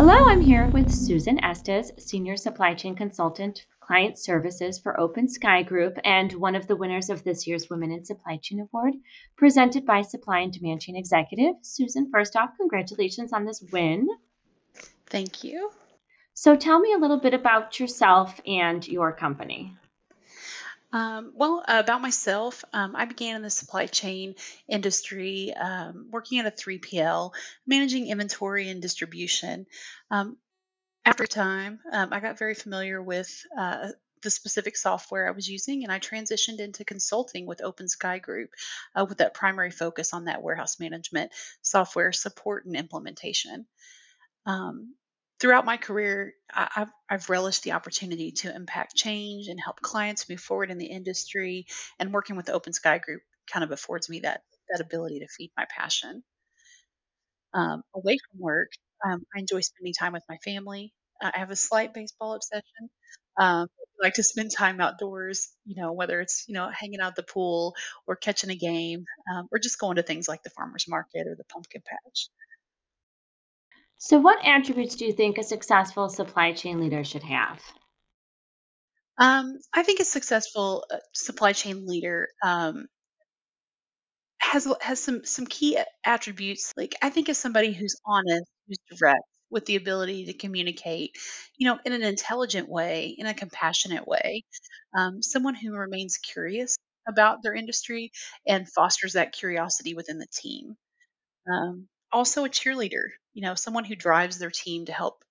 Hello, I'm here with Susan Estes, Senior Supply Chain Consultant, Client Services for Open Sky Group, and one of the winners of this year's Women in Supply Chain Award, presented by Supply and Demand Chain Executive. Susan, first off, congratulations on this win. Thank you. So tell me a little bit about yourself and your company. Um, well, about myself, um, I began in the supply chain industry, um, working at a 3PL, managing inventory and distribution. Um, after time, um, I got very familiar with uh, the specific software I was using, and I transitioned into consulting with Open Sky Group uh, with that primary focus on that warehouse management software support and implementation. Um, throughout my career, I, have I've relished the opportunity to impact change and help clients move forward in the industry. And working with the Open Sky Group kind of affords me that that ability to feed my passion. Um, away from work, um, I enjoy spending time with my family. I have a slight baseball obsession. Um, I like to spend time outdoors, you know, whether it's, you know, hanging out at the pool or catching a game um, or just going to things like the farmer's market or the pumpkin patch. So, what attributes do you think a successful supply chain leader should have? Um, I think a successful uh, supply chain leader um, has has some some key attributes. Like I think as somebody who's honest, who's direct, with the ability to communicate, you know, in an intelligent way, in a compassionate way. Um, someone who remains curious about their industry and fosters that curiosity within the team. Um, also, a cheerleader, you know, someone who drives their team to help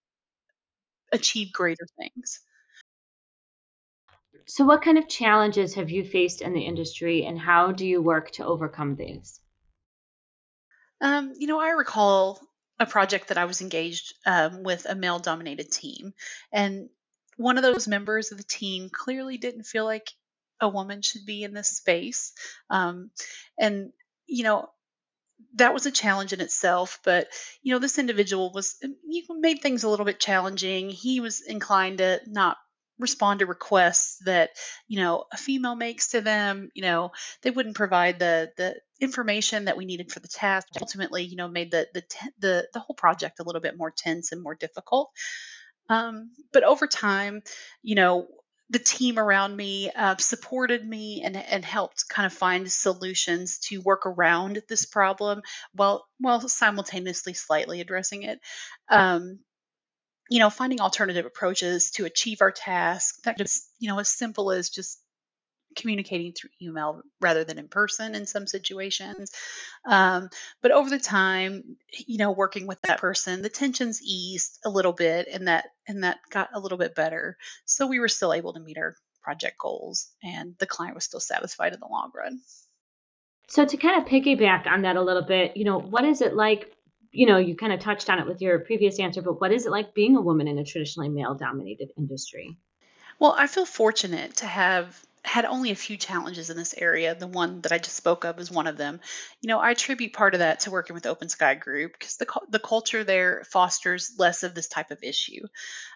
achieve greater things. So, what kind of challenges have you faced in the industry, and how do you work to overcome these? Um, you know, I recall a project that I was engaged um, with a male dominated team. And one of those members of the team clearly didn't feel like a woman should be in this space. Um, and, you know, that was a challenge in itself. But you know, this individual was you made things a little bit challenging. He was inclined to not respond to requests that you know a female makes to them you know they wouldn't provide the the information that we needed for the task ultimately you know made the the the, the whole project a little bit more tense and more difficult um, but over time you know the team around me uh, supported me and, and helped kind of find solutions to work around this problem while while simultaneously slightly addressing it. Um, you know, finding alternative approaches to achieve our task that just you know as simple as just communicating through email rather than in person in some situations. Um, but over the time, you know, working with that person, the tensions eased a little bit, and that and that got a little bit better. So we were still able to meet our project goals, and the client was still satisfied in the long run. So to kind of piggyback on that a little bit, you know, what is it like? You know, you kind of touched on it with your previous answer, but what is it like being a woman in a traditionally male dominated industry? Well, I feel fortunate to have had only a few challenges in this area. The one that I just spoke of is one of them. You know, I attribute part of that to working with Open Sky Group because the, the culture there fosters less of this type of issue.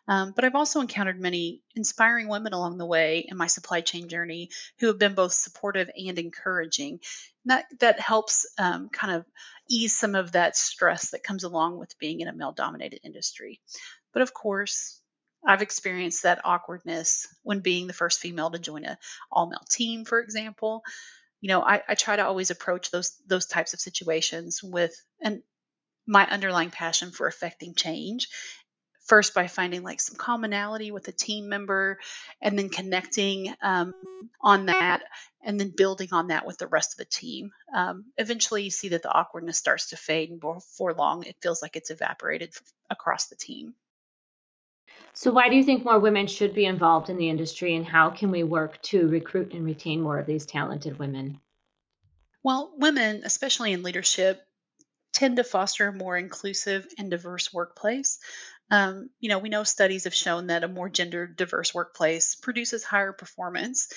Um, but I've also encountered many inspiring women along the way in my supply chain journey who have been both supportive and encouraging. That that helps um, kind of ease some of that stress that comes along with being in a male dominated industry. But of course, I've experienced that awkwardness when being the first female to join a all male team, for example. You know, I, I try to always approach those those types of situations with and my underlying passion for affecting change. First, by finding like some commonality with a team member, and then connecting um, on that, and then building on that with the rest of the team. Um, eventually, you see that the awkwardness starts to fade, and before long, it feels like it's evaporated across the team. So, why do you think more women should be involved in the industry, and how can we work to recruit and retain more of these talented women? Well, women, especially in leadership, tend to foster a more inclusive and diverse workplace. Um, you know, we know studies have shown that a more gender diverse workplace produces higher performance.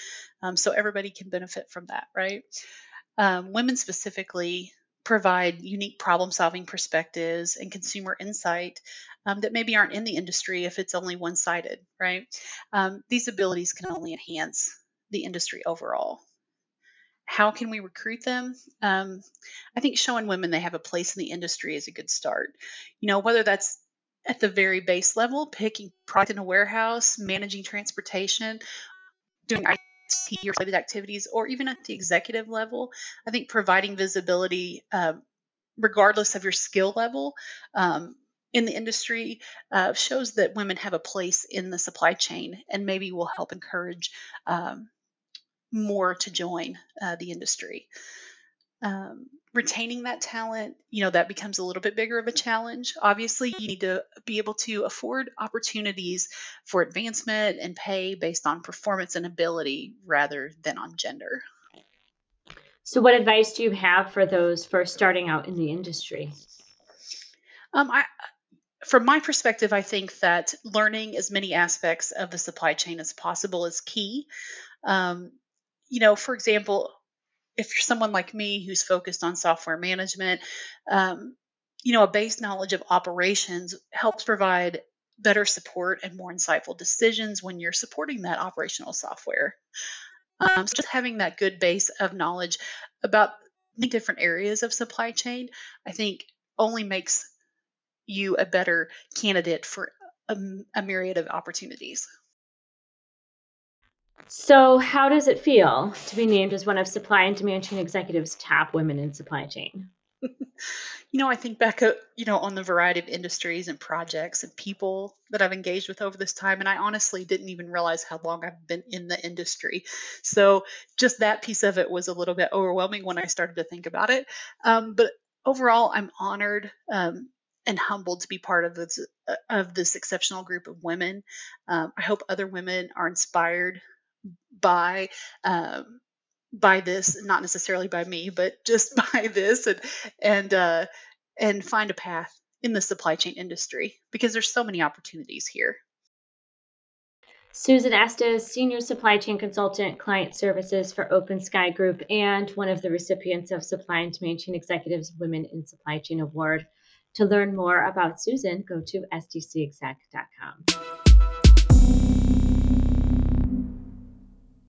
Um, so everybody can benefit from that, right? Um, women specifically provide unique problem solving perspectives and consumer insight um, that maybe aren't in the industry if it's only one sided, right? Um, these abilities can only enhance the industry overall. How can we recruit them? Um, I think showing women they have a place in the industry is a good start. You know, whether that's at the very base level, picking product in a warehouse, managing transportation, doing IT related activities, or even at the executive level, I think providing visibility, uh, regardless of your skill level, um, in the industry uh, shows that women have a place in the supply chain and maybe will help encourage um, more to join uh, the industry. Um, retaining that talent, you know, that becomes a little bit bigger of a challenge. Obviously, you need to be able to afford opportunities for advancement and pay based on performance and ability rather than on gender. So, what advice do you have for those first starting out in the industry? Um, I, from my perspective, I think that learning as many aspects of the supply chain as possible is key. Um, you know, for example, if you're someone like me who's focused on software management, um, you know, a base knowledge of operations helps provide better support and more insightful decisions when you're supporting that operational software. Um, so just having that good base of knowledge about different areas of supply chain, I think only makes you a better candidate for a, a myriad of opportunities. So, how does it feel to be named as one of Supply and Demand Chain Executive's top women in supply chain? you know, I think back, you know, on the variety of industries and projects and people that I've engaged with over this time, and I honestly didn't even realize how long I've been in the industry. So, just that piece of it was a little bit overwhelming when I started to think about it. Um, but overall, I'm honored um, and humbled to be part of this uh, of this exceptional group of women. Um, I hope other women are inspired by um, by this, not necessarily by me, but just by this, and and uh, and find a path in the supply chain industry because there's so many opportunities here. Susan Estes, Senior Supply Chain Consultant, Client Services for Open Sky Group, and one of the recipients of Supply and Demand Chain Executives Women in Supply Chain Award. To learn more about Susan, go to sdcexec.com.